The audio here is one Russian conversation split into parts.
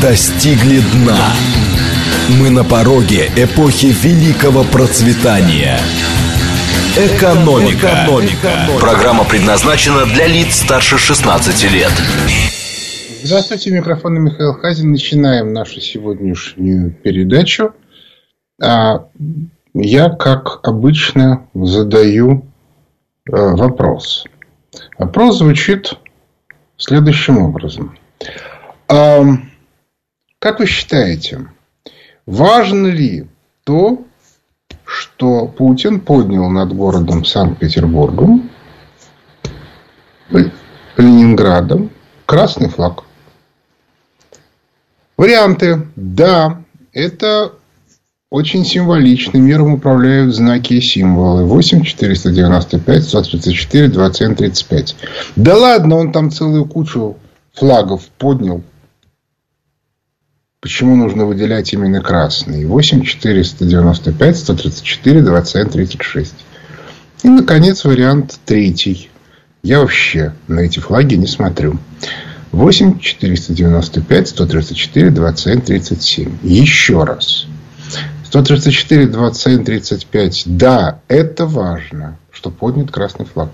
достигли дна. Мы на пороге эпохи великого процветания. Экономика. Экономика. Программа предназначена для лиц старше 16 лет. Здравствуйте, микрофон Михаил Хазин. Начинаем нашу сегодняшнюю передачу. А, я, как обычно, задаю э, вопрос. Вопрос звучит следующим образом. Как вы считаете, важно ли то, что Путин поднял над городом Санкт-Петербургом, Ленинградом, красный флаг? Варианты. Да, это очень символично. Миром управляют знаки и символы. 8, 495, 134, 27, 35. Да ладно, он там целую кучу флагов поднял. Почему нужно выделять именно красный? 8, 495, 134, 27, 36. И, наконец, вариант третий. Я вообще на эти флаги не смотрю. 8, 495, 134, 27, 37. Еще раз. 134, 27, 35. Да, это важно, что поднят красный флаг.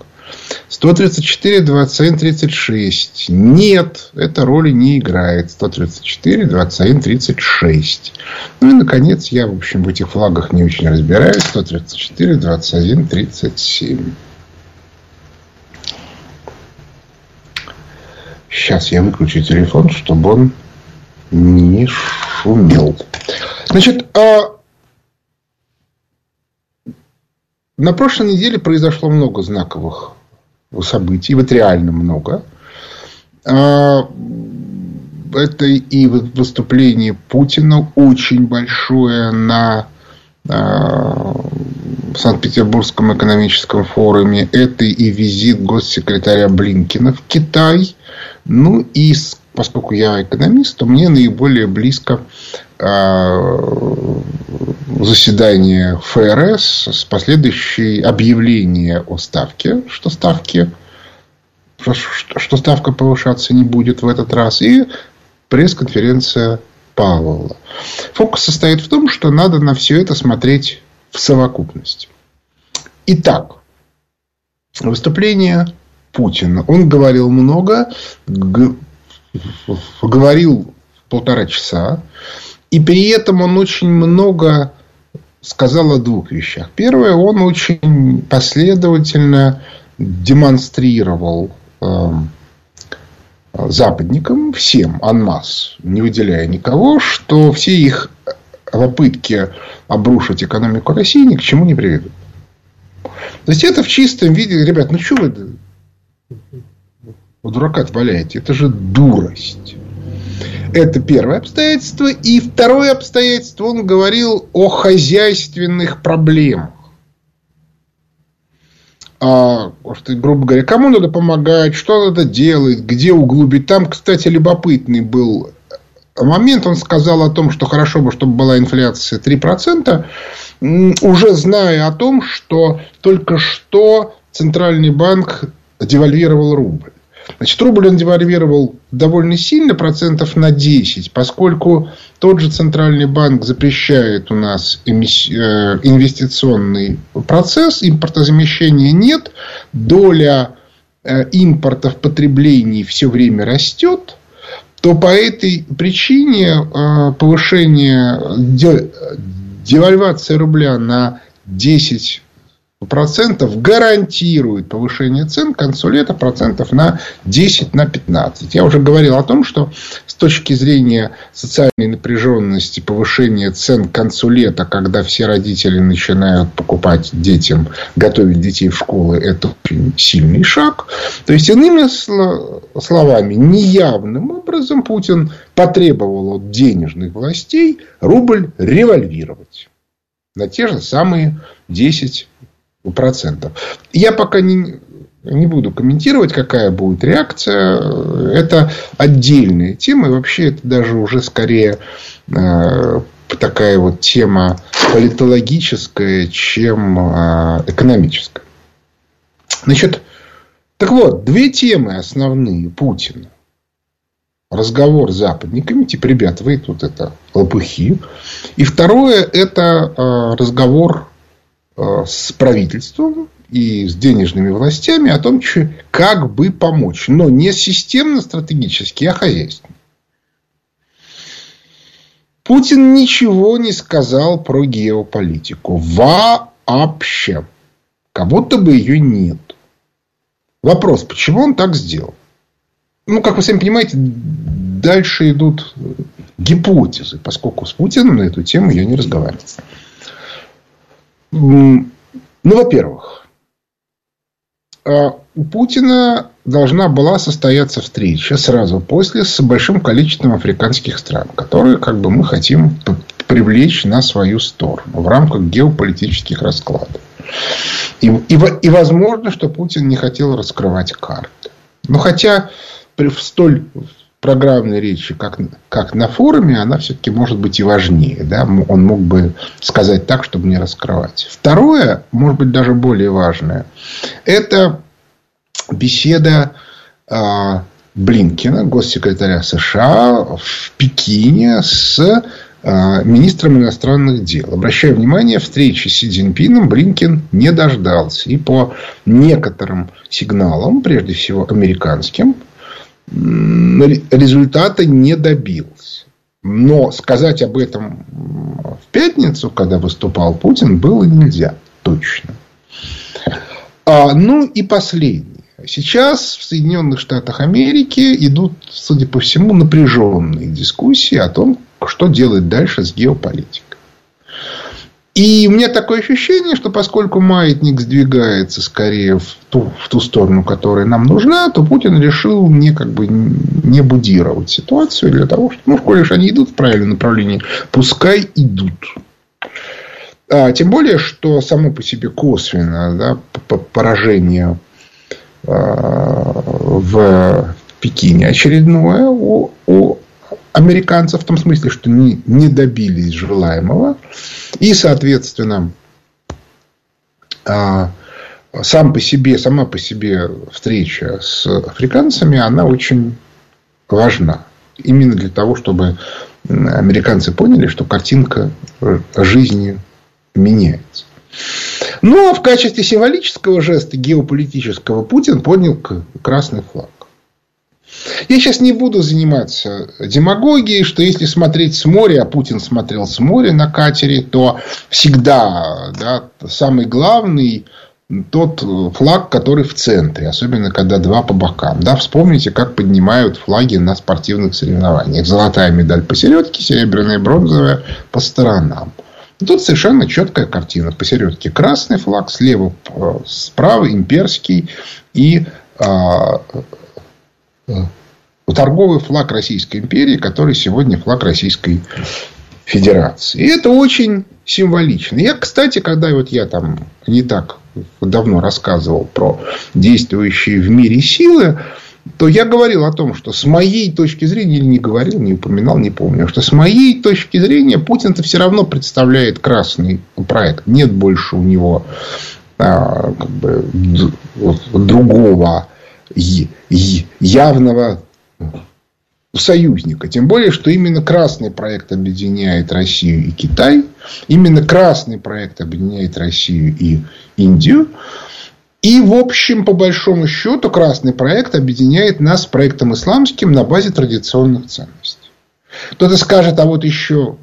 134, 27, 36. Нет, эта роли не играет. 134, 27, 36. Ну и, наконец, я, в общем, в этих флагах не очень разбираюсь. 134, 21, 37. Сейчас я выключу телефон, чтобы он не шумел. Значит, а на прошлой неделе произошло много знаковых событий, вот реально много. А, это и выступление Путина очень большое на а, Санкт-Петербургском экономическом форуме. Это и визит госсекретаря Блинкина в Китай. Ну и поскольку я экономист, то мне наиболее близко заседание ФРС с последующей объявление о ставке, что ставки что, ставка повышаться не будет в этот раз, и пресс-конференция Павла. Фокус состоит в том, что надо на все это смотреть в совокупности. Итак, выступление Путина. Он говорил много, говорил полтора часа, и при этом он очень много сказал о двух вещах. Первое, он очень последовательно демонстрировал э, западникам, всем, анмас, не выделяя никого, что все их попытки обрушить экономику России ни к чему не приведут. То есть, это в чистом виде, ребят, ну что вы дурака валяете? Это же дурость. Это первое обстоятельство. И второе обстоятельство, он говорил о хозяйственных проблемах. А, грубо говоря, кому надо помогать, что надо делать, где углубить. Там, кстати, любопытный был момент. Он сказал о том, что хорошо бы, чтобы была инфляция 3%, уже зная о том, что только что Центральный банк девальвировал рубль. Значит, рубль он девальвировал довольно сильно, процентов на 10, поскольку тот же Центральный банк запрещает у нас э, инвестиционный процесс, импортозамещения нет, доля э, импорта в потреблении все время растет, то по этой причине э, повышение девальвация рубля на 10 процентов гарантирует повышение цен к концу лета процентов на 10 на 15. Я уже говорил о том, что с точки зрения социальной напряженности повышение цен к концу лета, когда все родители начинают покупать детям, готовить детей в школы, это очень сильный шаг. То есть, иными словами, неявным образом Путин потребовал от денежных властей рубль револьвировать на те же самые 10 процентов. Я пока не, не буду комментировать, какая будет реакция. Это отдельная тема. И вообще это даже уже скорее э, такая вот тема политологическая, чем э, экономическая. Значит, так вот, две темы основные Путина. разговор с западниками, типа, ребят, вы тут это лопухи. И второе, это э, разговор с правительством и с денежными властями о том, как бы помочь. Но не системно-стратегически, а хозяйственно. Путин ничего не сказал про геополитику. Вообще. Как будто бы ее нет. Вопрос, почему он так сделал? Ну, как вы сами понимаете, дальше идут гипотезы, поскольку с Путиным на эту тему я не разговаривал. Ну, во-первых, а, у Путина должна была состояться встреча сразу после с большим количеством африканских стран, которые как бы мы хотим привлечь на свою сторону в рамках геополитических раскладов. И, и, и возможно, что Путин не хотел раскрывать карты. Но хотя при столь программной речи, как, как на форуме, она все-таки может быть и важнее. Да? Он мог бы сказать так, чтобы не раскрывать. Второе, может быть, даже более важное, это беседа а, Блинкина, госсекретаря США, в Пекине с а, министром иностранных дел. Обращаю внимание, встречи с Си Цзиньпином Блинкин не дождался. И по некоторым сигналам, прежде всего американским, результата не добился. Но сказать об этом в пятницу, когда выступал Путин, было нельзя. Точно. А, ну и последнее. Сейчас в Соединенных Штатах Америки идут, судя по всему, напряженные дискуссии о том, что делать дальше с геополитикой. И у меня такое ощущение, что поскольку маятник сдвигается скорее в ту, в ту сторону, которая нам нужна, то Путин решил не, как бы, не будировать ситуацию для того, чтобы, ну, коли они идут в правильном направлении, пускай идут. А, тем более, что само по себе косвенно да, поражение а, в Пекине очередное у, у американцев в том смысле, что не, не добились желаемого. И, соответственно, а, сам по себе, сама по себе встреча с африканцами, она очень важна. Именно для того, чтобы американцы поняли, что картинка жизни меняется. Ну, а в качестве символического жеста геополитического Путин поднял красный флаг. Я сейчас не буду заниматься демагогией, что если смотреть с моря, а Путин смотрел с моря на катере, то всегда да, самый главный тот флаг, который в центре, особенно когда два по бокам. Да, вспомните, как поднимают флаги на спортивных соревнованиях. Золотая медаль посередке, серебряная, бронзовая по сторонам. Тут совершенно четкая картина. Посередке красный флаг, слева, э, справа имперский и а, торговый флаг Российской империи, который сегодня флаг Российской Федерации. И это очень символично. Я, кстати, когда вот я там не так давно рассказывал про действующие в мире силы, то я говорил о том, что с моей точки зрения, или не говорил, не упоминал, не помню, что с моей точки зрения Путин-то все равно представляет красный проект. Нет больше у него а, как бы, другого явного союзника. Тем более, что именно красный проект объединяет Россию и Китай. Именно красный проект объединяет Россию и Индию. И, в общем, по большому счету, красный проект объединяет нас с проектом исламским на базе традиционных ценностей. Кто-то скажет, а вот еще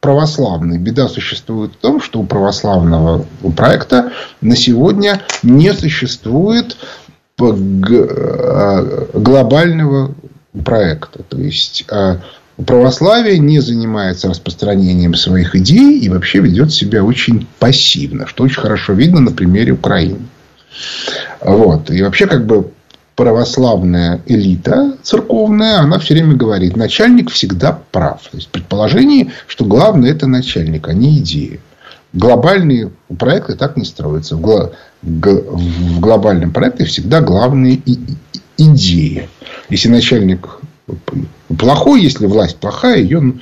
православный. Беда существует в том, что у православного проекта на сегодня не существует глобального проекта. То есть э, православие не занимается распространением своих идей и вообще ведет себя очень пассивно, что очень хорошо видно на примере Украины. Вот. И вообще как бы православная элита церковная, она все время говорит, начальник всегда прав. То есть предположение, что главное это начальник, а не идея глобальные проекты так не строятся. В, глобальном проекте всегда главные идеи. Если начальник плохой, если власть плохая, ее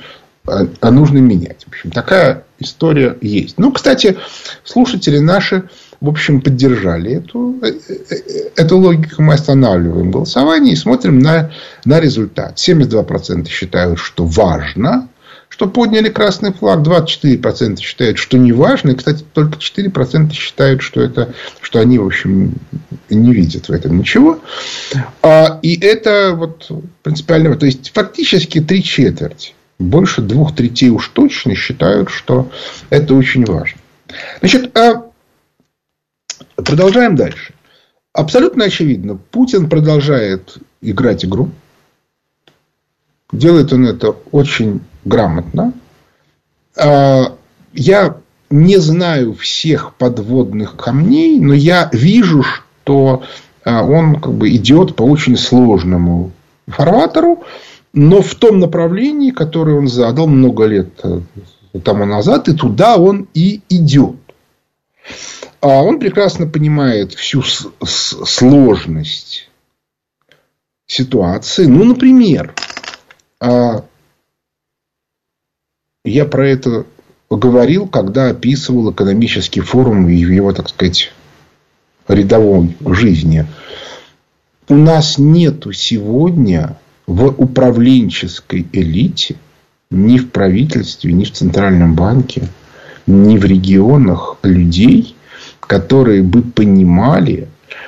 а, а нужно менять. В общем, такая история есть. Ну, кстати, слушатели наши в общем, поддержали эту, э, э, эту логику. Мы останавливаем голосование и смотрим на, на результат. 72% считают, что важно, что подняли красный флаг, 24% считают, что не важно. И, кстати, только 4% считают, что, это, что они, в общем, не видят в этом ничего. А, и это вот принципиально. То есть, фактически три четверти. Больше двух третей уж точно считают, что это очень важно. Значит, а продолжаем дальше. Абсолютно очевидно, Путин продолжает играть игру. Делает он это очень грамотно. А, я не знаю всех подводных камней, но я вижу, что а, он как бы идет по очень сложному фарватеру, но в том направлении, которое он задал много лет э, тому назад, и туда он и идет. А он прекрасно понимает всю сложность ситуации. Ну, например, а, я про это говорил, когда описывал экономический форум в его, так сказать, рядовой жизни. У нас нету сегодня в управленческой элите, ни в правительстве, ни в Центральном банке, ни в регионах людей, которые бы понимали,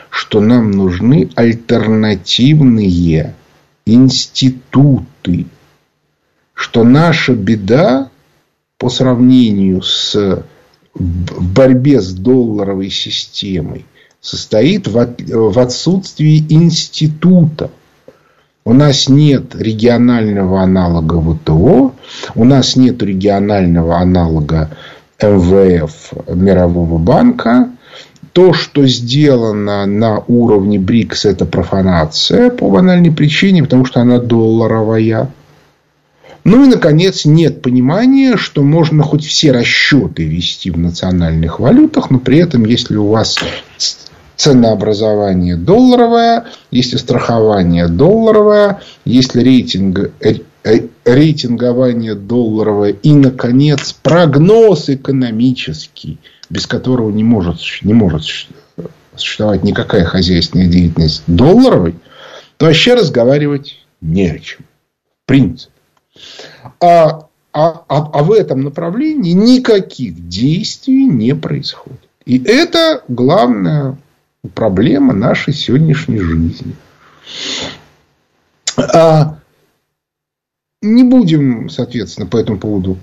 что нам нужны альтернативные институты, что наша беда по сравнению с в борьбе с долларовой системой состоит в отсутствии института. У нас нет регионального аналога ВТО, у нас нет регионального аналога МВФ Мирового банка. То, что сделано на уровне БРИКС, это профанация по банальной причине, потому что она долларовая. Ну и, наконец, нет понимания, что можно хоть все расчеты вести в национальных валютах, но при этом, если у вас ценообразование долларовое, если страхование долларовое, если рейтинг, э, э, рейтингование долларовое и, наконец, прогноз экономический, без которого не может, не может существовать никакая хозяйственная деятельность долларовой, то вообще разговаривать не о чем. В принципе. А, а, а, а в этом направлении никаких действий не происходит. И это главная проблема нашей сегодняшней жизни. А не будем, соответственно, по этому поводу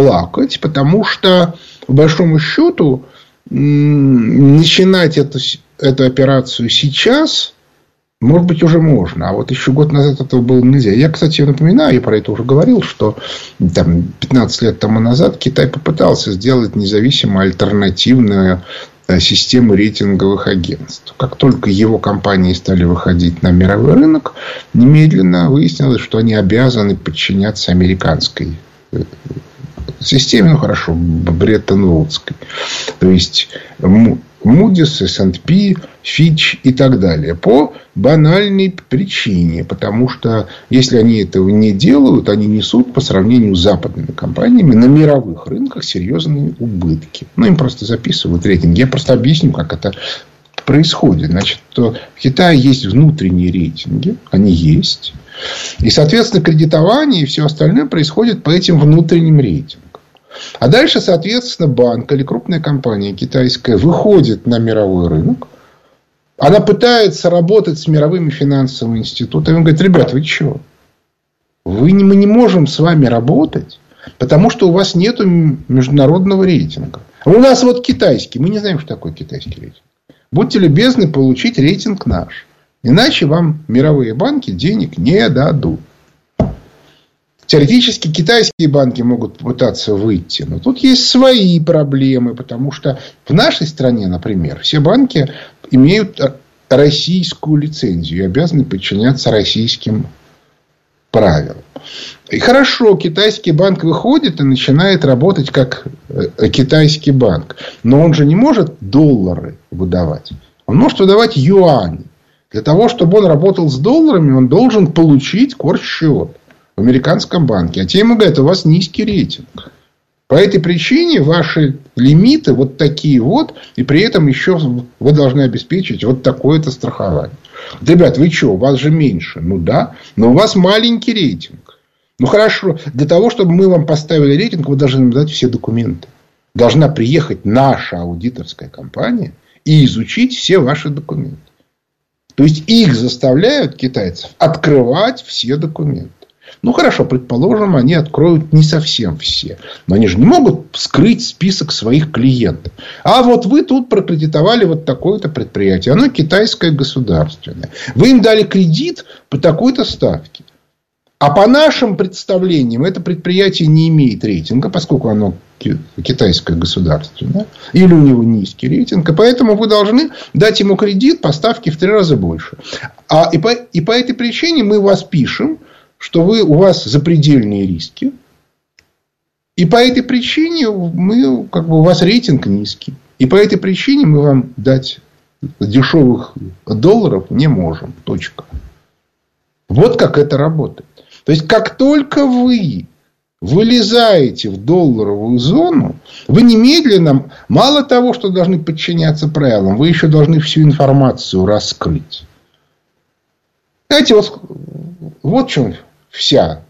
плакать, потому что, по большому счету, начинать эту, эту операцию сейчас может быть, уже можно. А вот еще год назад этого было нельзя. Я, кстати, напоминаю, я про это уже говорил, что там, 15 лет тому назад Китай попытался сделать независимую альтернативную э, систему рейтинговых агентств. Как только его компании стали выходить на мировой рынок, немедленно выяснилось, что они обязаны подчиняться американской э, системе, ну хорошо, Бреттон-Вудской. То есть Moody's, S&P, Fitch и так далее. По банальной причине. Потому что, если они этого не делают, они несут по сравнению с западными компаниями на мировых рынках серьезные убытки. Ну, им просто записывают рейтинг. Я просто объясню, как это происходит. Значит, то в Китае есть внутренние рейтинги. Они есть. И, соответственно, кредитование и все остальное происходит по этим внутренним рейтингам. А дальше, соответственно, банк или крупная компания китайская выходит на мировой рынок. Она пытается работать с мировыми финансовыми институтами. Он говорит, ребят, вы чего? Вы мы не можем с вами работать, потому что у вас нет международного рейтинга. У нас вот китайский. Мы не знаем, что такое китайский рейтинг. Будьте любезны получить рейтинг наш. Иначе вам мировые банки денег не дадут. Теоретически китайские банки могут попытаться выйти. Но тут есть свои проблемы. Потому что в нашей стране, например, все банки имеют российскую лицензию и обязаны подчиняться российским правилам. И хорошо, китайский банк выходит и начинает работать как э, китайский банк. Но он же не может доллары выдавать. Он может выдавать юани. Для того, чтобы он работал с долларами, он должен получить корсчет американском банке. А те ему говорят, у вас низкий рейтинг. По этой причине ваши лимиты вот такие вот, и при этом еще вы должны обеспечить вот такое-то страхование. Ребят, вы что, у вас же меньше. Ну да, но у вас маленький рейтинг. Ну хорошо, для того, чтобы мы вам поставили рейтинг, вы должны дать все документы. Должна приехать наша аудиторская компания и изучить все ваши документы. То есть их заставляют китайцев открывать все документы. Ну хорошо, предположим, они откроют не совсем все. Но они же не могут скрыть список своих клиентов. А вот вы тут прокредитовали вот такое-то предприятие. Оно китайское государственное. Вы им дали кредит по такой-то ставке. А по нашим представлениям это предприятие не имеет рейтинга, поскольку оно китайское государственное, или у него низкий рейтинг, и поэтому вы должны дать ему кредит по ставке в три раза больше. А, и, по, и по этой причине мы вас пишем, что вы, у вас запредельные риски. И по этой причине мы, как бы, у вас рейтинг низкий. И по этой причине мы вам дать дешевых долларов не можем. Точка. Вот как это работает. То есть, как только вы вылезаете в долларовую зону, вы немедленно, мало того, что должны подчиняться правилам, вы еще должны всю информацию раскрыть. Знаете, вот, вот в чем вся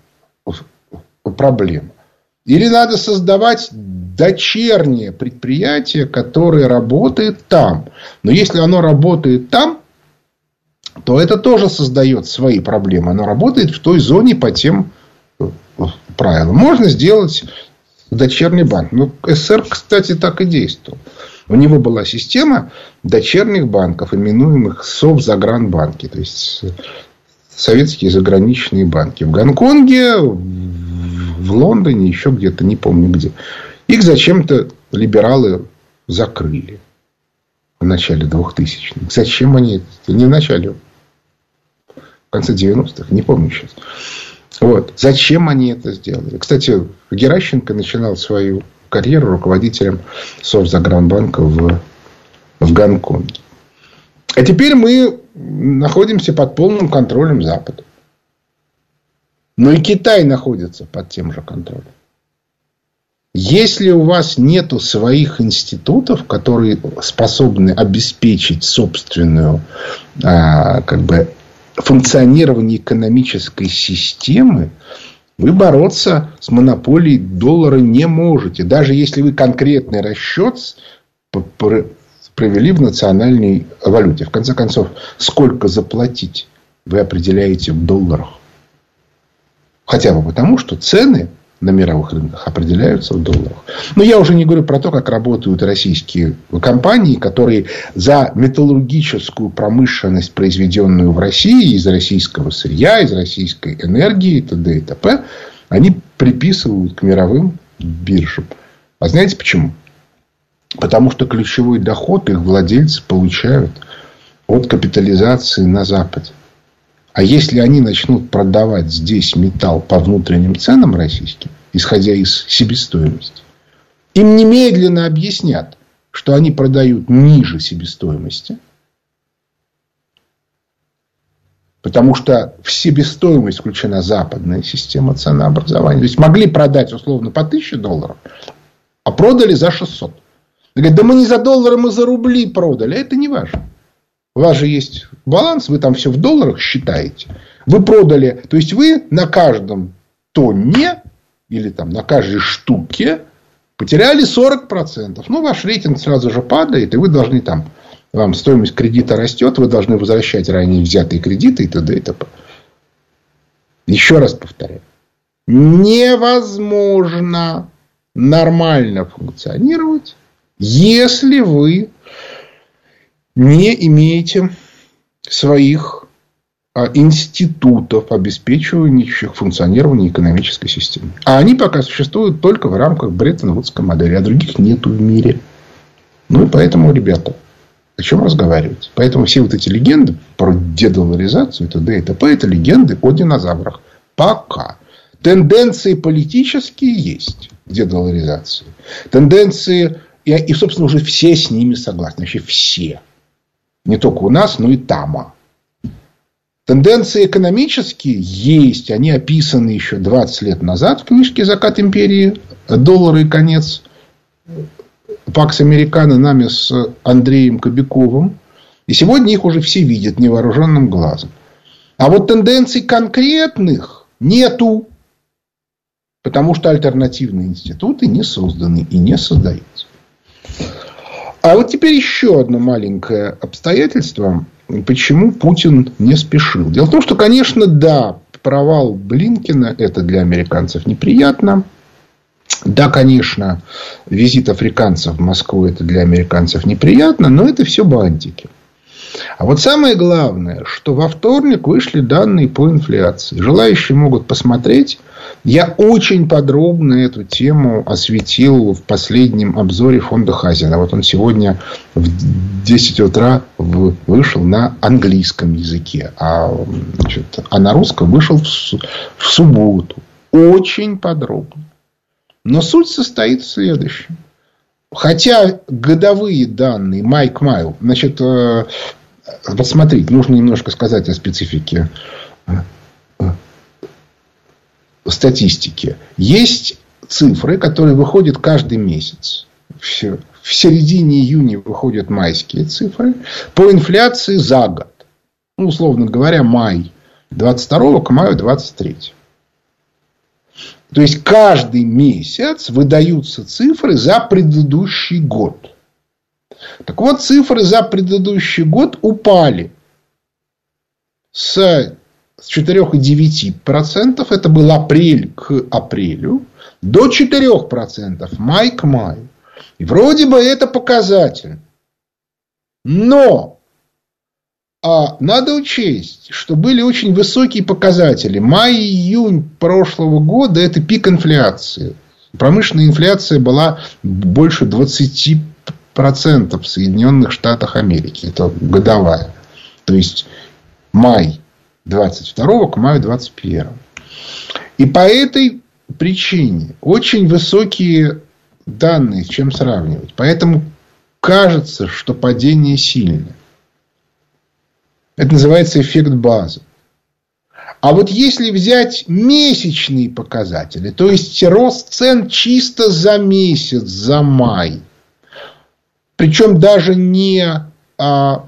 проблема. Или надо создавать дочернее предприятие, которое работает там. Но если оно работает там, то это тоже создает свои проблемы. Оно работает в той зоне по тем э, правилам. Можно сделать дочерний банк. Ну, СССР, кстати, так и действовал. У него была система дочерних банков, именуемых Совзагранбанки. То есть советские заграничные банки. В Гонконге, в Лондоне, еще где-то, не помню где. Их зачем-то либералы закрыли в начале 2000-х. Зачем они это? Не в начале. В конце 90-х. Не помню сейчас. Вот. Зачем они это сделали? Кстати, Геращенко начинал свою карьеру руководителем Совзагранбанка в, в Гонконге. А теперь мы находимся под полным контролем Запада. Но и Китай находится под тем же контролем. Если у вас нет своих институтов, которые способны обеспечить собственную а, как бы, функционирование экономической системы, вы бороться с монополией доллара не можете. Даже если вы конкретный расчет провели в национальной валюте. В конце концов, сколько заплатить вы определяете в долларах. Хотя бы потому, что цены на мировых рынках определяются в долларах. Но я уже не говорю про то, как работают российские компании, которые за металлургическую промышленность, произведенную в России из российского сырья, из российской энергии и т.д. и т.п., они приписывают к мировым биржам. А знаете почему? Потому что ключевой доход их владельцы получают от капитализации на Западе. А если они начнут продавать здесь металл по внутренним ценам российским, исходя из себестоимости, им немедленно объяснят, что они продают ниже себестоимости, потому что в себестоимость включена западная система ценообразования. То есть могли продать условно по 1000 долларов, а продали за 600. Говорят, да мы не за доллары, мы за рубли продали. А это не важно. У вас же есть баланс, вы там все в долларах считаете. Вы продали, то есть вы на каждом тонне или там на каждой штуке потеряли 40%. Ну, ваш рейтинг сразу же падает, и вы должны там, вам стоимость кредита растет, вы должны возвращать ранее взятые кредиты и т.д. и т.п. Еще раз повторяю. Невозможно нормально функционировать если вы не имеете своих а, институтов, обеспечивающих функционирование экономической системы. А они пока существуют только в рамках Бреттон-Вудской модели, а других нету в мире. Ну и поэтому, ребята, о чем разговаривать? Поэтому все вот эти легенды про дедоларизацию и т.д. и т.п. это легенды о динозаврах. Пока. Тенденции политические есть дедоларизации. Тенденции и, и, собственно, уже все с ними согласны. Вообще все. Не только у нас, но и там. Тенденции экономические есть. Они описаны еще 20 лет назад в книжке «Закат империи. Доллар и конец Пакс Американо нами с Андреем Кобяковым. И сегодня их уже все видят невооруженным глазом. А вот тенденций конкретных нету. Потому что альтернативные институты не созданы и не создаются. А вот теперь еще одно маленькое обстоятельство, почему Путин не спешил. Дело в том, что, конечно, да, провал Блинкина это для американцев неприятно. Да, конечно, визит африканцев в Москву это для американцев неприятно, но это все бантики. А вот самое главное, что во вторник вышли данные по инфляции. Желающие могут посмотреть. Я очень подробно эту тему осветил в последнем обзоре фонда Хазина. Вот он сегодня в 10 утра вышел на английском языке, а, значит, а на русском вышел в, в субботу. Очень подробно. Но суть состоит в следующем. Хотя годовые данные Майк Майл, значит, э, вот нужно немножко сказать о специфике статистики. Есть цифры, которые выходят каждый месяц. Все. В середине июня выходят майские цифры. По инфляции за год. Ну, условно говоря, май 22 к маю 23. То есть, каждый месяц выдаются цифры за предыдущий год. Так вот, цифры за предыдущий год упали с, с 4,9%, это был апрель к апрелю, до 4% май к маю. И вроде бы это показатель. Но а надо учесть, что были очень высокие показатели. Май июнь прошлого года – это пик инфляции. Промышленная инфляция была больше 20 процентов в Соединенных Штатах Америки. Это годовая. То есть май 22 к маю 21. И по этой причине очень высокие данные, с чем сравнивать. Поэтому кажется, что падение сильное. Это называется эффект базы. А вот если взять месячные показатели, то есть рост цен чисто за месяц, за май, причем даже не, а,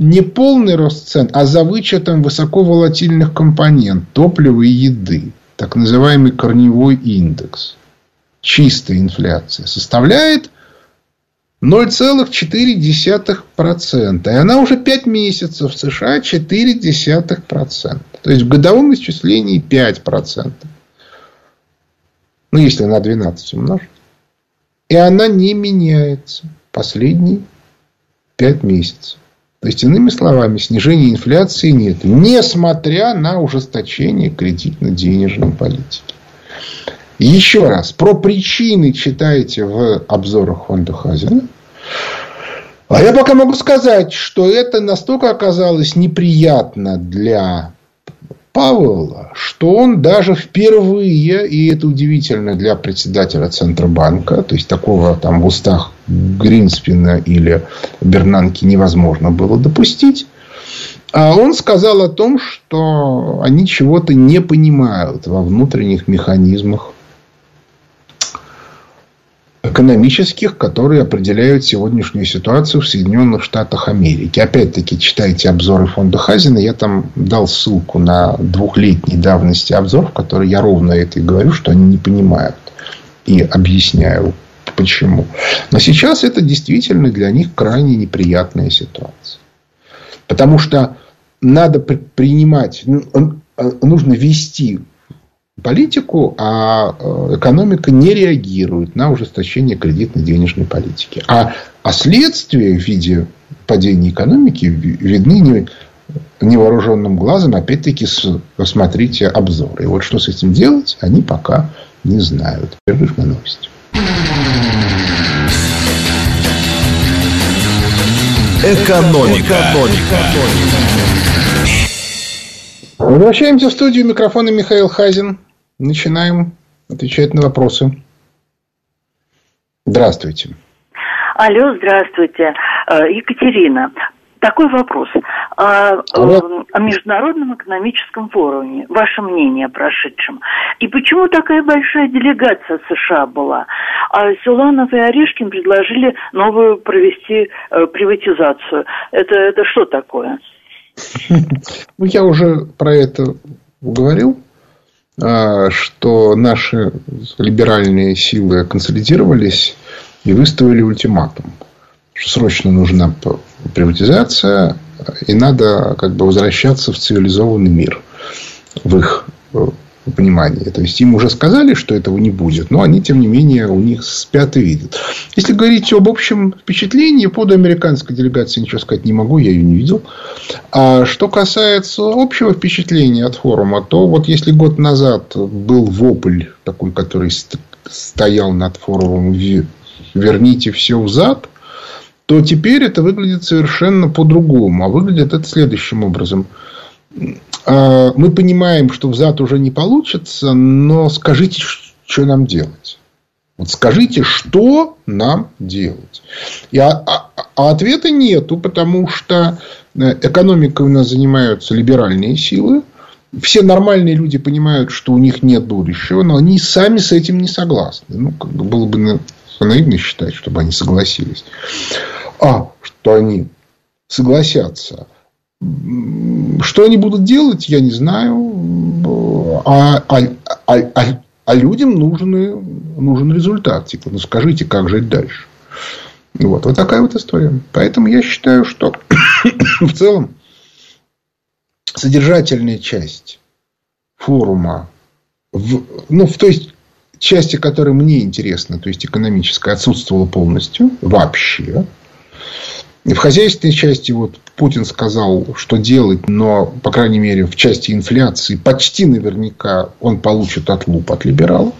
не полный рост цен, а за вычетом высоковолатильных компонент топлива и еды. Так называемый корневой индекс. Чистая инфляция. Составляет 0,4%. И она уже 5 месяцев в США 0,4%. То есть в годовом исчислении 5%. Ну, если на 12 умножить. И она не меняется последние пять месяцев. То есть, иными словами, снижения инфляции нет, несмотря на ужесточение кредитно-денежной политики. Еще раз, про причины читайте в обзорах фонда Хазина. А я пока могу сказать, что это настолько оказалось неприятно для Пауэлла, что он даже впервые, и это удивительно для председателя Центробанка, то есть такого там в устах Гринспина или Бернанки невозможно было допустить, а он сказал о том, что они чего-то не понимают во внутренних механизмах экономических, которые определяют сегодняшнюю ситуацию в Соединенных Штатах Америки. Опять-таки, читайте обзоры фонда Хазина. Я там дал ссылку на двухлетней давности обзор, в которой я ровно это и говорю, что они не понимают. И объясняю, почему. Но сейчас это действительно для них крайне неприятная ситуация. Потому что надо принимать, ну, нужно вести политику, а э, экономика не реагирует на ужесточение кредитно-денежной политики. А, а следствия в виде падения экономики видны не, невооруженным глазом. Опять-таки, посмотрите обзоры. И вот что с этим делать, они пока не знают. Перерыв на новости. Экономика. Экономика. Возвращаемся в студию. Микрофона Михаил Хазин. Начинаем отвечать на вопросы. Здравствуйте. Алло, здравствуйте. Э, Екатерина, такой вопрос. О, о Международном экономическом форуме. Ваше мнение о прошедшем. И почему такая большая делегация США была? А Силанов и Орешкин предложили новую провести э, приватизацию. Это, это что такое? Ну, я уже про это говорил, а, что наши либеральные силы консолидировались и выставили ультиматум, что срочно нужна приватизация, и надо как бы возвращаться в цивилизованный мир в их э, понимании. То есть им уже сказали, что этого не будет, но они, тем не менее, у них спят и видят. Если говорить об общем впечатлении, по поводу американской делегации ничего сказать не могу, я ее не видел. А что касается общего впечатления от форума, то вот если год назад был вопль такой, который стоял над форумом «Верните все взад», то теперь это выглядит совершенно по-другому. А выглядит это следующим образом – мы понимаем, что взад уже не получится, но скажите, что нам делать. Вот скажите, что нам делать. И, а, а, а ответа нету, потому что э, экономикой у нас занимаются либеральные силы. Все нормальные люди понимают, что у них нет будущего, но они сами с этим не согласны. Ну, как бы было бы наивно считать, чтобы они согласились. А, что они согласятся – что они будут делать, я не знаю. А, а, а, а, а людям нужны, нужен результат. Типа, ну скажите, как жить дальше. Вот, вот такая вот история. Поэтому я считаю, что в целом содержательная часть форума, в, ну, в той части, которая мне интересна, то есть экономическая, отсутствовала полностью вообще. В хозяйственной части вот Путин сказал, что делать, но, по крайней мере, в части инфляции почти наверняка он получит отлуп от либералов.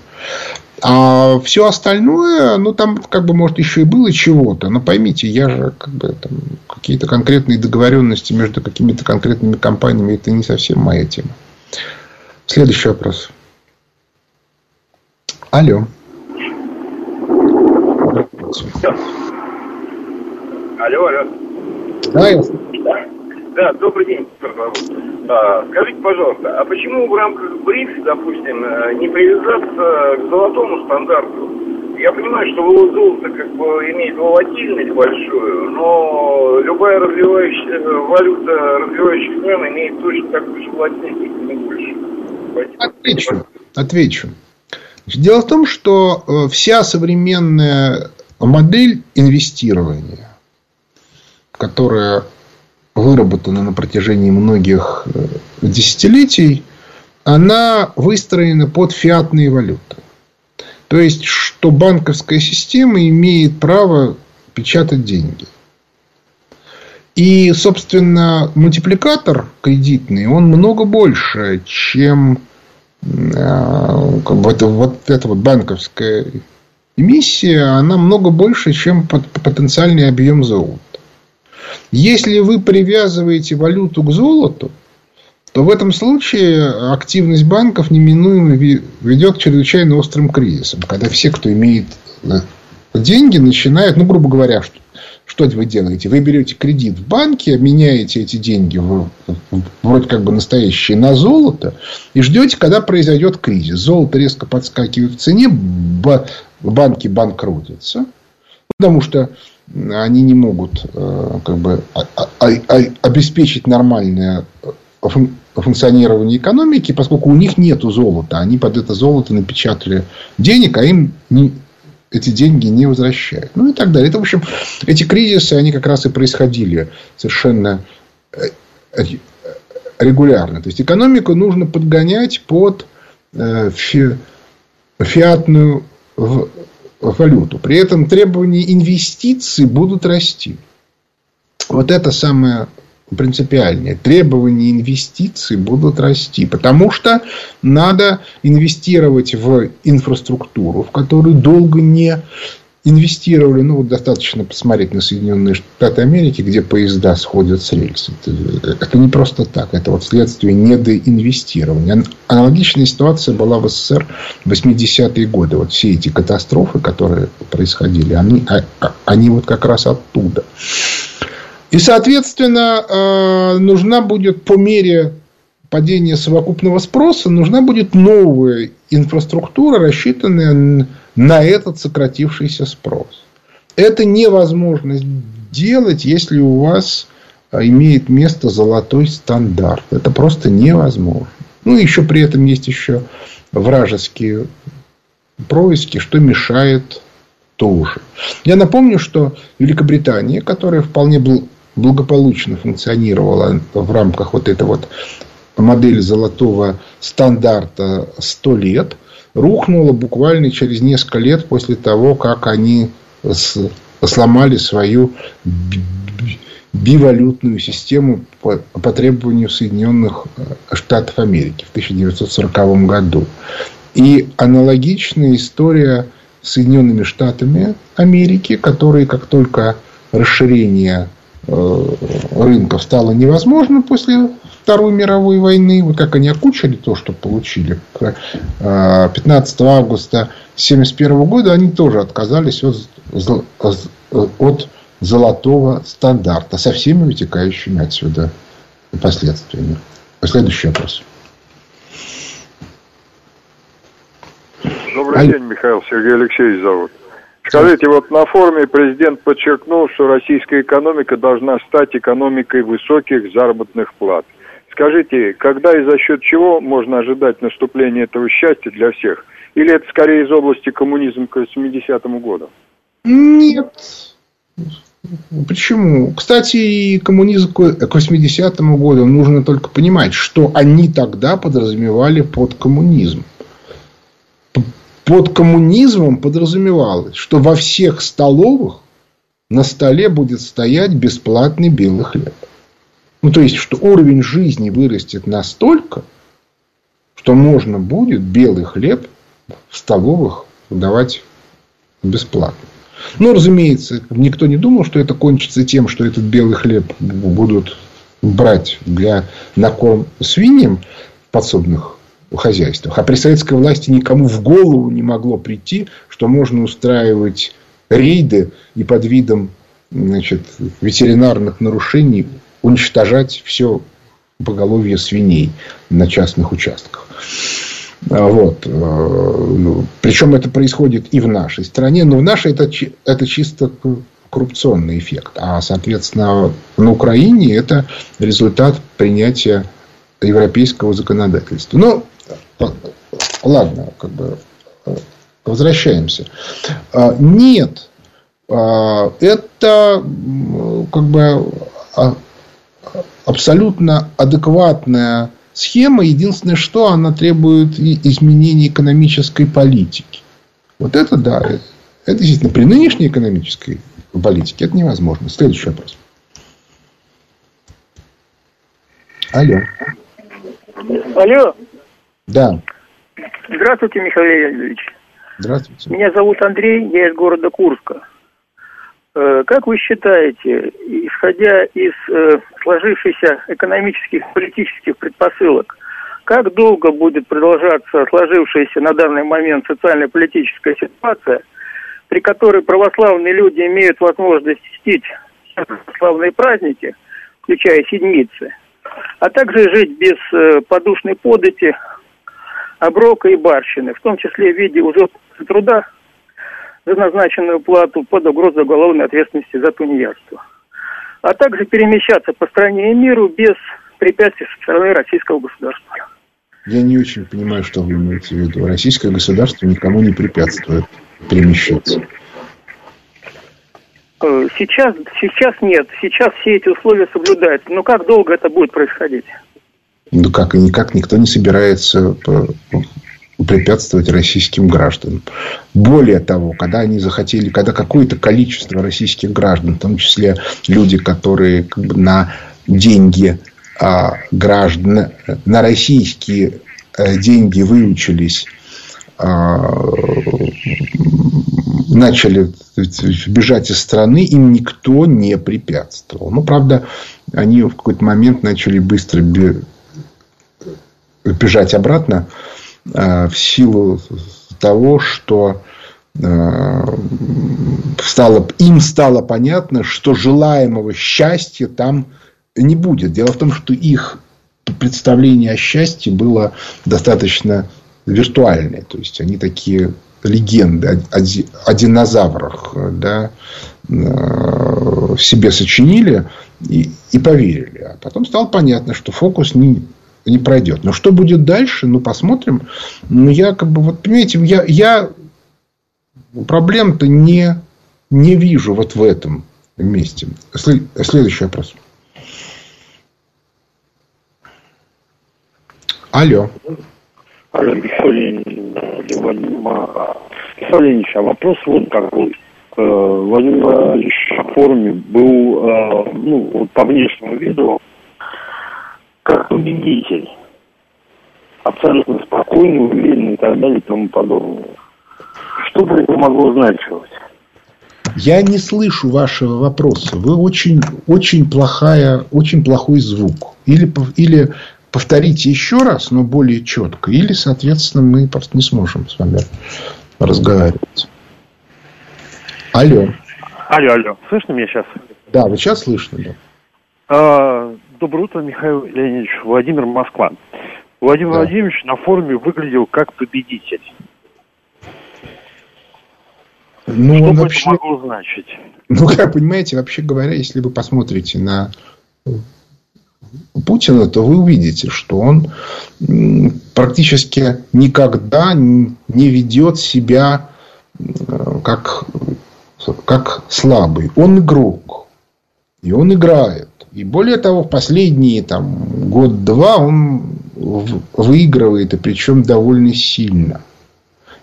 А все остальное, ну, там, как бы, может, еще и было чего-то. Но поймите, я же, как бы, там, какие-то конкретные договоренности между какими-то конкретными компаниями, это не совсем моя тема. Следующий вопрос. Алло. Алло, алло. Да, я... да? да, добрый день, а, Скажите, пожалуйста, а почему в рамках БРИКС, допустим, э, не привязаться к золотому стандарту? Я понимаю, что золото как бы имеет волатильность большую, но любая развивающая э, валюта развивающих стран имеет точно такую же волатильность, не больше. Отвечу. Отвечу. Дело в том, что э, вся современная модель инвестирования которая выработана на протяжении многих э, десятилетий, она выстроена под фиатные валюты. То есть, что банковская система имеет право печатать деньги. И, собственно, мультипликатор кредитный, он много больше, чем э, как бы это, вот эта вот банковская эмиссия, она много больше, чем потенциальный объем золота. Если вы привязываете валюту к золоту, то в этом случае активность банков неминуемо ведет к чрезвычайно острым кризисам, когда все, кто имеет деньги, начинают, ну, грубо говоря, что, что вы делаете? Вы берете кредит в банке, меняете эти деньги в, вроде как бы настоящие на золото и ждете, когда произойдет кризис. Золото резко подскакивает в цене, банки банкротятся, потому что они не могут э, как бы, а, а, а, обеспечить нормальное функционирование экономики, поскольку у них нет золота. Они под это золото напечатали денег, а им не, эти деньги не возвращают. Ну и так далее. Это, в общем, эти кризисы, они как раз и происходили совершенно э, э, регулярно. То есть, экономику нужно подгонять под фи, фиатную валюту. При этом требования инвестиций будут расти. Вот это самое принципиальное. Требования инвестиций будут расти. Потому что надо инвестировать в инфраструктуру, в которую долго не инвестировали, ну, вот достаточно посмотреть на Соединенные Штаты Америки, где поезда сходят с рельс. Это, это не просто так, это вот следствие недоинвестирования. Аналогичная ситуация была в СССР в 80-е годы. Вот все эти катастрофы, которые происходили, они, а, а, они вот как раз оттуда. И, соответственно, э, нужна будет по мере падения совокупного спроса нужна будет новая инфраструктура, рассчитанная на этот сократившийся спрос. Это невозможно сделать, если у вас а, имеет место золотой стандарт. Это просто невозможно. Ну, еще при этом есть еще вражеские происки, что мешает тоже. Я напомню, что Великобритания, которая вполне благополучно функционировала в рамках вот этой вот модели золотого стандарта 100 лет, рухнула буквально через несколько лет после того, как они сломали свою бивалютную систему по, требованию Соединенных Штатов Америки в 1940 году. И аналогичная история с Соединенными Штатами Америки, которые, как только расширение э, рынков стало невозможно после Второй мировой войны, вот как они окучили то, что получили. 15 э, августа 1971 года они тоже отказались от, от золотого стандарта со всеми вытекающими отсюда последствиями. Следующий вопрос. Добрый Аль... день, Михаил Сергей Алексеевич зовут. Скажите, вот на форуме президент подчеркнул, что российская экономика должна стать экономикой высоких заработных плат. Скажите, когда и за счет чего можно ожидать наступления этого счастья для всех? Или это скорее из области коммунизма к 80-му году? Нет. Почему? Кстати, коммунизм к 80-му году нужно только понимать, что они тогда подразумевали под коммунизм. Под коммунизмом подразумевалось, что во всех столовых на столе будет стоять бесплатный белый хлеб. Ну, то есть, что уровень жизни вырастет настолько, что можно будет белый хлеб в столовых давать бесплатно. Но, разумеется, никто не думал, что это кончится тем, что этот белый хлеб будут брать для накорм свиньям в подсобных хозяйствах. А при советской власти никому в голову не могло прийти, что можно устраивать рейды и под видом значит, ветеринарных нарушений уничтожать все поголовье свиней на частных участках. А, вот. А, Причем это происходит и в нашей стране. Но в нашей это, это чисто коррупционный эффект. А, соответственно, на Украине это результат принятия европейского законодательства. Но, ладно, как бы возвращаемся. А, нет. Это как бы абсолютно адекватная схема. Единственное, что она требует изменения экономической политики. Вот это да. Это действительно при нынешней экономической политике это невозможно. Следующий вопрос. Алло. Алло. Да. Здравствуйте, Михаил Леонидович. Здравствуйте. Меня зовут Андрей, я из города Курска. Э, как вы считаете, исходя из э, сложившихся экономических и политических предпосылок, как долго будет продолжаться сложившаяся на данный момент социально-политическая ситуация, при которой православные люди имеют возможность чтить православные праздники, включая седмицы, а также жить без э, подушной подати, оброка и барщины, в том числе в виде уже труда за назначенную плату под угрозой уголовной ответственности за тунеядство. А также перемещаться по стране и миру без препятствий со стороны российского государства. Я не очень понимаю, что вы имеете в виду. Российское государство никому не препятствует перемещаться. Э, сейчас, сейчас нет. Сейчас все эти условия соблюдаются. Но как долго это будет происходить? Ну как, никак никто не собирается препятствовать российским гражданам. Более того, когда они захотели, когда какое-то количество российских граждан, в том числе люди, которые как бы на деньги а, граждан, на российские а, деньги выучились, а, начали бежать из страны, им никто не препятствовал. Ну, правда, они в какой-то момент начали быстро бежать обратно Э, в силу того, что э, стало, им стало понятно, что желаемого счастья там не будет. Дело в том, что их представление о счастье было достаточно виртуальное. То есть, они такие легенды о, о динозаврах да, в себе сочинили и, и поверили. А потом стало понятно, что фокус не, не пройдет. Но что будет дальше, ну, посмотрим. Ну, я как бы, вот, понимаете, я, я проблем-то не, не вижу вот в этом месте. Следующий вопрос. Алло. Алло, Михаил Леонидович, а вопрос вот какой. Э, Владимир Владимирович в форуме был, э, ну, вот по внешнему виду, как победитель. Абсолютно спокойный, уверенный и так далее и тому подобное. Что бы это могло значить? Я не слышу вашего вопроса. Вы очень, очень плохая, очень плохой звук. Или, или повторите еще раз, но более четко. Или, соответственно, мы просто не сможем с вами разговаривать. Алло. Алло, алло. Слышно меня сейчас? Да, вот сейчас слышно, да. А, доброе утро, Михаил Леонидович. Владимир Москва. Владимир да. Владимирович на форуме выглядел как победитель. Ну, Что бы вообще... это могло значить? Ну, как понимаете, вообще говоря, если вы посмотрите на Путина, то вы увидите, что он практически никогда не ведет себя как, как слабый. Он игрок. И он играет. И более того, в последние там, год-два он выигрывает, и причем довольно сильно.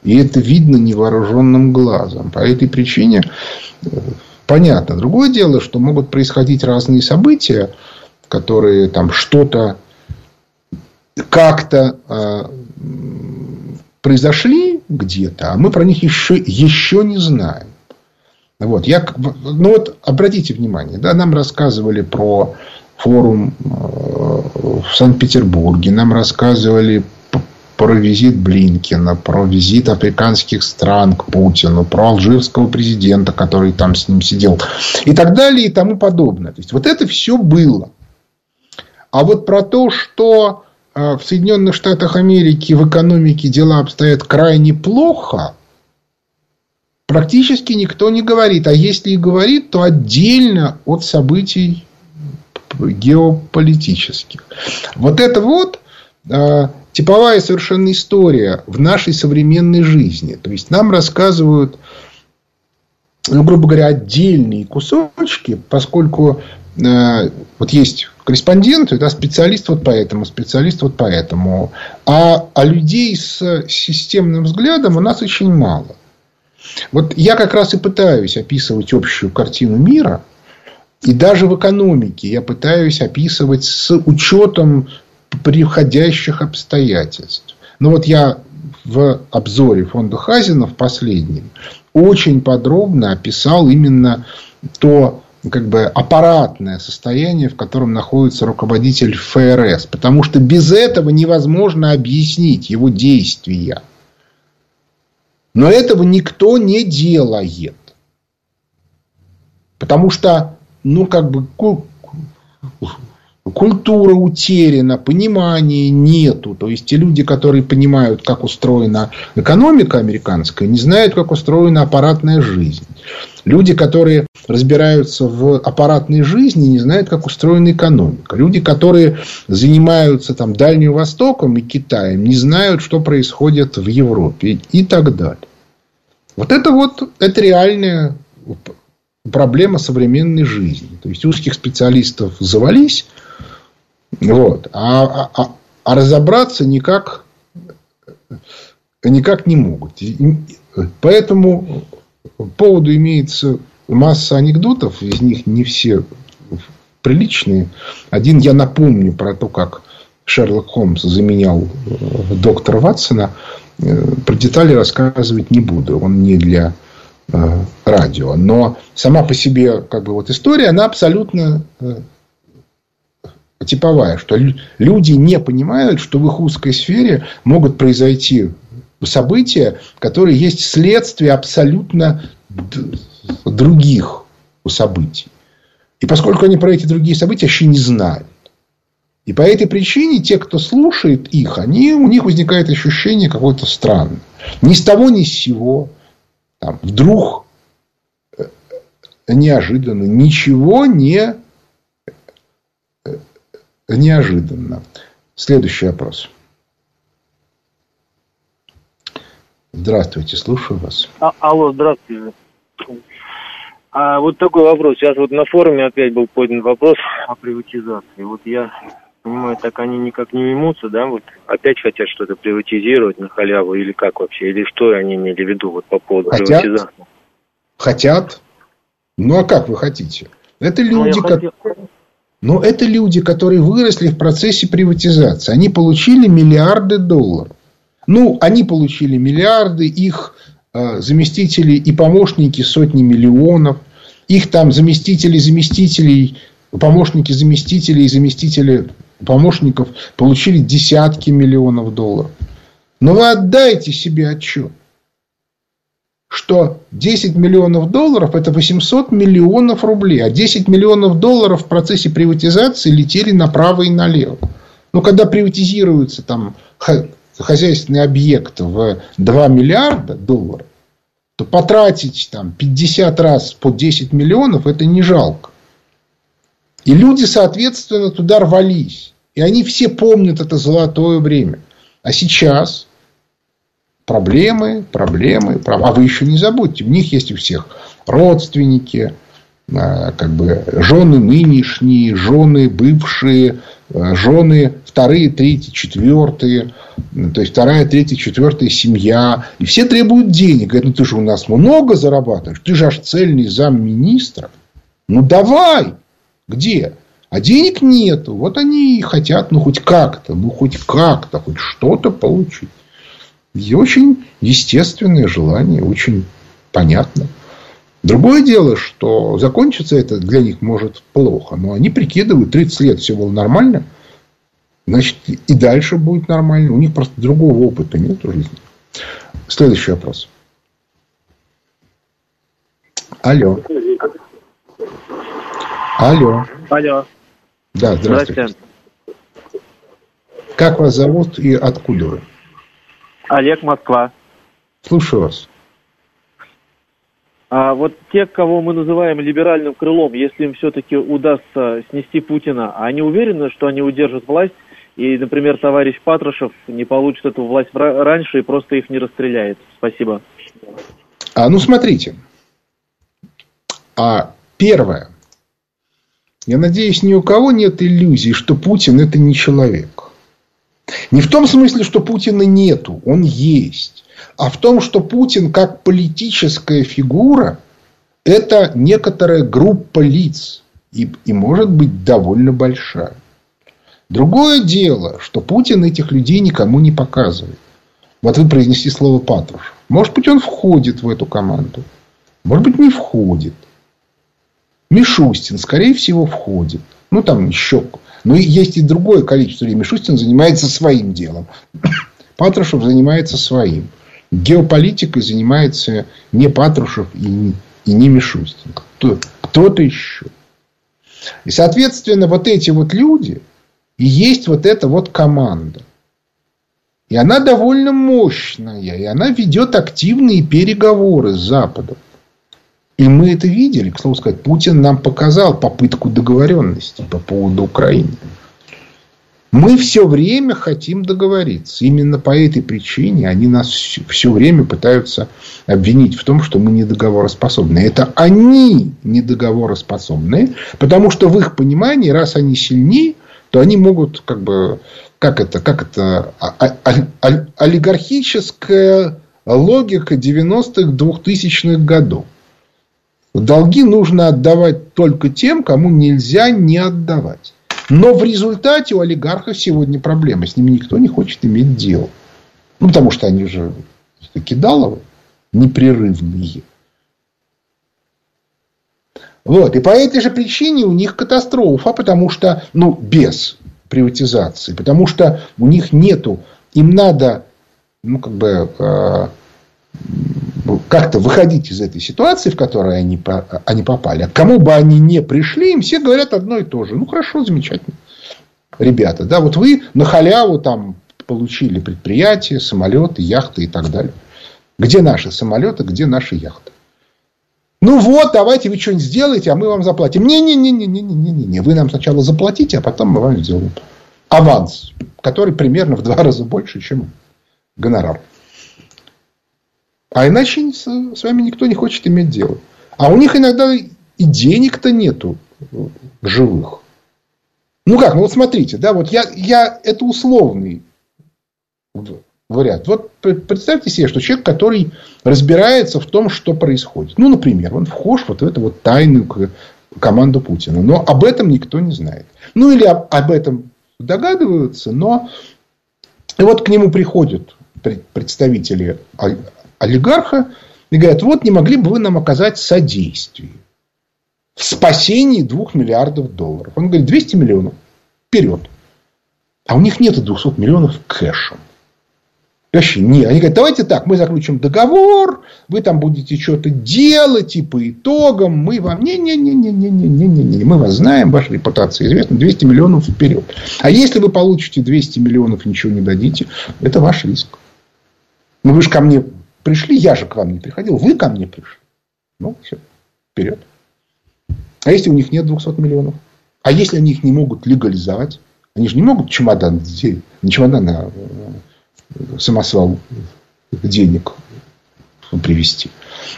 И это видно невооруженным глазом. По этой причине э, понятно. Другое дело, что могут происходить разные события, которые там что-то как-то э, произошли где-то, а мы про них еще, еще не знаем. Вот, я, ну вот обратите внимание, да, нам рассказывали про форум э, в Санкт-Петербурге, нам рассказывали про визит Блинкина, про визит африканских стран к Путину, про алжирского президента, который там с ним сидел, и так далее, и тому подобное. То есть, вот это все было. А вот про то, что э, в Соединенных Штатах Америки в экономике дела обстоят крайне плохо, практически никто не говорит. А если и говорит, то отдельно от событий геополитических. Вот это вот э, типовая совершенно история в нашей современной жизни. То есть нам рассказывают, ну, грубо говоря, отдельные кусочки, поскольку э, вот есть корреспондент, это специалист вот поэтому, специалист вот поэтому. А, а людей с системным взглядом у нас очень мало. Вот я как раз и пытаюсь описывать общую картину мира. И даже в экономике я пытаюсь описывать с учетом приходящих обстоятельств. Но вот я в обзоре фонда Хазина в последнем очень подробно описал именно то как бы аппаратное состояние, в котором находится руководитель ФРС. Потому что без этого невозможно объяснить его действия. Но этого никто не делает. Потому что, ну, как бы, культура утеряна, понимания нету. То есть, те люди, которые понимают, как устроена экономика американская, не знают, как устроена аппаратная жизнь. Люди, которые разбираются в аппаратной жизни, не знают, как устроена экономика. Люди, которые занимаются там, Дальним Востоком и Китаем, не знают, что происходит в Европе и так далее. Вот это вот это реальная проблема современной жизни. То есть узких специалистов завались, вот. А, а, а, а разобраться никак, никак не могут. Поэтому по поводу имеется масса анекдотов, из них не все приличные. Один я напомню про то, как Шерлок Холмс заменял э, доктора Ватсона. Э, про детали рассказывать не буду. Он не для э, радио. Но сама по себе как бы, вот история, она абсолютно типовая, что люди не понимают, что в их узкой сфере могут произойти события, которые есть следствие абсолютно других событий. И поскольку они про эти другие события вообще не знают. И по этой причине те, кто слушает их, они, у них возникает ощущение какое-то странное. Ни с того, ни с сего. Там, вдруг э, неожиданно. Ничего не неожиданно. Следующий вопрос. Здравствуйте, слушаю вас. А, алло, здравствуйте. А вот такой вопрос. Сейчас вот на форуме опять был поднят вопрос о приватизации. Вот я понимаю, так они никак не уймутся, да, вот опять хотят что-то приватизировать на халяву или как вообще, или что они имели в виду вот по поводу хотят? приватизации? Хотят. Ну, а как вы хотите? Это ну, люди, ну, хотел... Но это люди, которые выросли в процессе приватизации. Они получили миллиарды долларов. Ну, они получили миллиарды, их э, заместители и помощники сотни миллионов, их там заместители заместителей, помощники заместителей и заместители помощников получили десятки миллионов долларов. Но вы отдайте себе отчет, что 10 миллионов долларов это 800 миллионов рублей, а 10 миллионов долларов в процессе приватизации летели направо и налево. Ну, когда приватизируется там хозяйственный объект в 2 миллиарда долларов, то потратить там 50 раз по 10 миллионов это не жалко. И люди, соответственно, туда рвались. И они все помнят это золотое время. А сейчас проблемы, проблемы, проблемы. А вы еще не забудьте, у них есть у всех родственники, а, как бы жены нынешние, жены бывшие, а, жены вторые, третьи, четвертые, то есть вторая, третья, четвертая семья. И все требуют денег. Говорят, ну ты же у нас много зарабатываешь, ты же аж цельный замминистра. Ну давай, где? А денег нету. Вот они и хотят, ну, хоть как-то, ну, хоть как-то, хоть что-то получить. И очень естественное желание, очень понятно. Другое дело, что закончится это для них может плохо. Но они прикидывают, 30 лет все было нормально. Значит, и дальше будет нормально. У них просто другого опыта нет в жизни. Следующий вопрос. Алло. Алло. Алло. Да, здравствуйте. здравствуйте. Как вас зовут и откуда вы? Олег, Москва. Слушаю вас. А вот те, кого мы называем либеральным крылом, если им все-таки удастся снести Путина, они уверены, что они удержат власть, и, например, товарищ Патрушев не получит эту власть раньше и просто их не расстреляет? Спасибо. А, ну, смотрите. А, первое. Я надеюсь, ни у кого нет иллюзий, что Путин это не человек. Не в том смысле, что Путина нету, он есть. А в том, что Путин как политическая фигура это некоторая группа лиц. И, и может быть довольно большая. Другое дело, что Путин этих людей никому не показывает. Вот вы произнесли слово Патрушев. Может быть, он входит в эту команду. Может быть, не входит. Мишустин, скорее всего, входит. Ну, там еще. Но есть и другое количество людей. Мишустин занимается своим делом. Патрушев занимается своим. Геополитикой занимается не Патрушев и, и не Мишустин. Кто, кто-то еще. И, соответственно, вот эти вот люди и есть вот эта вот команда. И она довольно мощная. И она ведет активные переговоры с Западом. И мы это видели. К слову сказать, Путин нам показал попытку договоренности по поводу Украины. Мы все время хотим договориться. Именно по этой причине они нас все время пытаются обвинить в том, что мы недоговороспособны. Это они недоговороспособны, потому что в их понимании, раз они сильнее, то они могут как бы как это, как это а, а, а, олигархическая логика 90-х, 2000-х годов. Долги нужно отдавать только тем, кому нельзя не отдавать. Но в результате у олигархов сегодня проблема. С ними никто не хочет иметь дело. Ну, потому что они же кидаловы, непрерывные. Вот. И по этой же причине у них катастрофа, потому что, ну, без приватизации. Потому что у них нету, им надо, ну, как бы, э, как-то выходить из этой ситуации, в которой они, они попали. А кому бы они не пришли, им все говорят одно и то же. Ну, хорошо, замечательно. ребята. Да, вот вы на халяву там получили предприятия, самолеты, яхты и так далее. Где наши самолеты, где наши яхты? Ну вот, давайте вы что-нибудь сделаете, а мы вам заплатим. Не-не-не-не-не-не-не. Вы нам сначала заплатите, а потом мы вам сделаем аванс, который примерно в два раза больше, чем гонорар. А иначе с, вами никто не хочет иметь дело. А у них иногда и денег-то нету живых. Ну как, ну вот смотрите, да, вот я, я это условный вариант. Вот представьте себе, что человек, который разбирается в том, что происходит. Ну, например, он вхож вот в эту вот тайную команду Путина. Но об этом никто не знает. Ну, или об, об этом догадываются, но и вот к нему приходят представители олигарха и говорят, вот не могли бы вы нам оказать содействие в спасении двух миллиардов долларов. Он говорит, 200 миллионов, вперед. А у них нет 200 миллионов кэшем. Вообще не. Они говорят, давайте так, мы заключим договор, вы там будете что-то делать, и по итогам мы вам... Не-не-не-не-не-не-не-не. Мы вас знаем, ваша репутация известна, 200 миллионов вперед. А если вы получите 200 миллионов ничего не дадите, это ваш риск. Ну, вы же ко мне пришли, я же к вам не приходил, вы ко мне пришли. Ну, все, вперед. А если у них нет 200 миллионов? А если они их не могут легализовать? Они же не могут чемодан, не чемодан, а самосвал денег привести.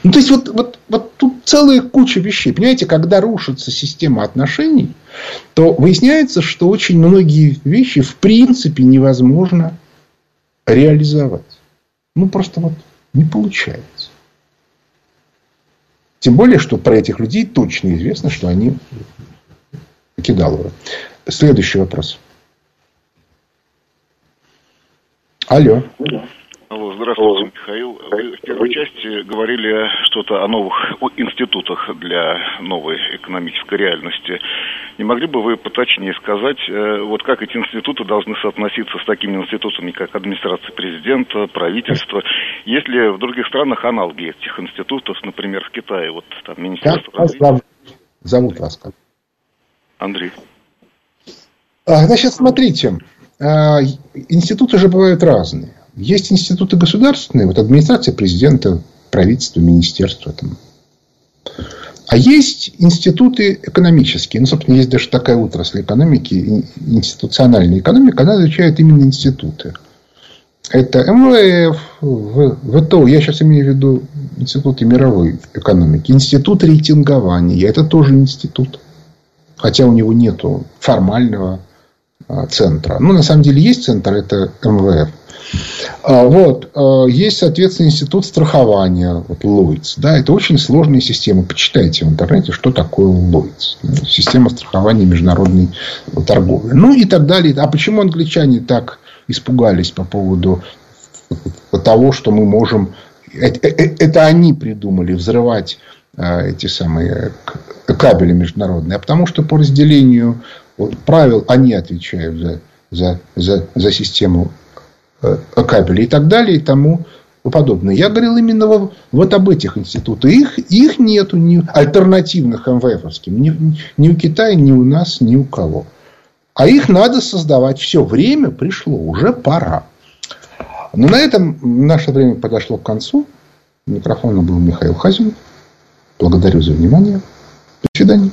Ну, то есть, вот, вот, вот тут целая куча вещей. Понимаете, когда рушится система отношений, то выясняется, что очень многие вещи в принципе невозможно реализовать. Ну, просто вот не получается. Тем более, что про этих людей точно известно, что они кидаловы. Следующий вопрос. Алло. Алло, здравствуйте, Вы в первой части говорили что-то о новых институтах для новой экономической реальности. Не могли бы вы поточнее сказать, э, вот как эти институты должны соотноситься с такими институтами, как администрация президента, правительство? Есть ли в других странах аналоги этих институтов, например, в Китае, вот там Министерство как развития? Зовут, зовут вас как? Андрей. А, значит, смотрите, а, институты же бывают разные. Есть институты государственные, вот администрация президента, правительство, министерство. Там. А есть институты экономические. Ну, собственно, есть даже такая отрасль экономики, институциональная экономика, она изучает именно институты. Это МВФ, ВТО, я сейчас имею в виду институты мировой экономики, институт рейтингования, это тоже институт. Хотя у него нет формального центра. Ну, на самом деле, есть центр, это МВФ. А, вот. А, есть, соответственно, институт страхования, вот Lloyds. Да, это очень сложная система. Почитайте в интернете, что такое Lloyds. Система страхования международной торговли. Ну и так далее. А почему англичане так испугались по поводу того, что мы можем... Э, э, это они придумали взрывать эти самые кабели международные. А потому что по разделению правил они отвечают за, за, за, за систему э, кабелей и так далее и тому подобное. Я говорил именно вот, вот об этих институтах. Их, их нету ни альтернативных МВФовским. Ни, ни у Китая, ни у нас, ни у кого. А их надо создавать. Все, время пришло. Уже пора. Но на этом наше время подошло к концу. Микрофоном был Михаил Хазин. Благодарю за внимание. До свидания.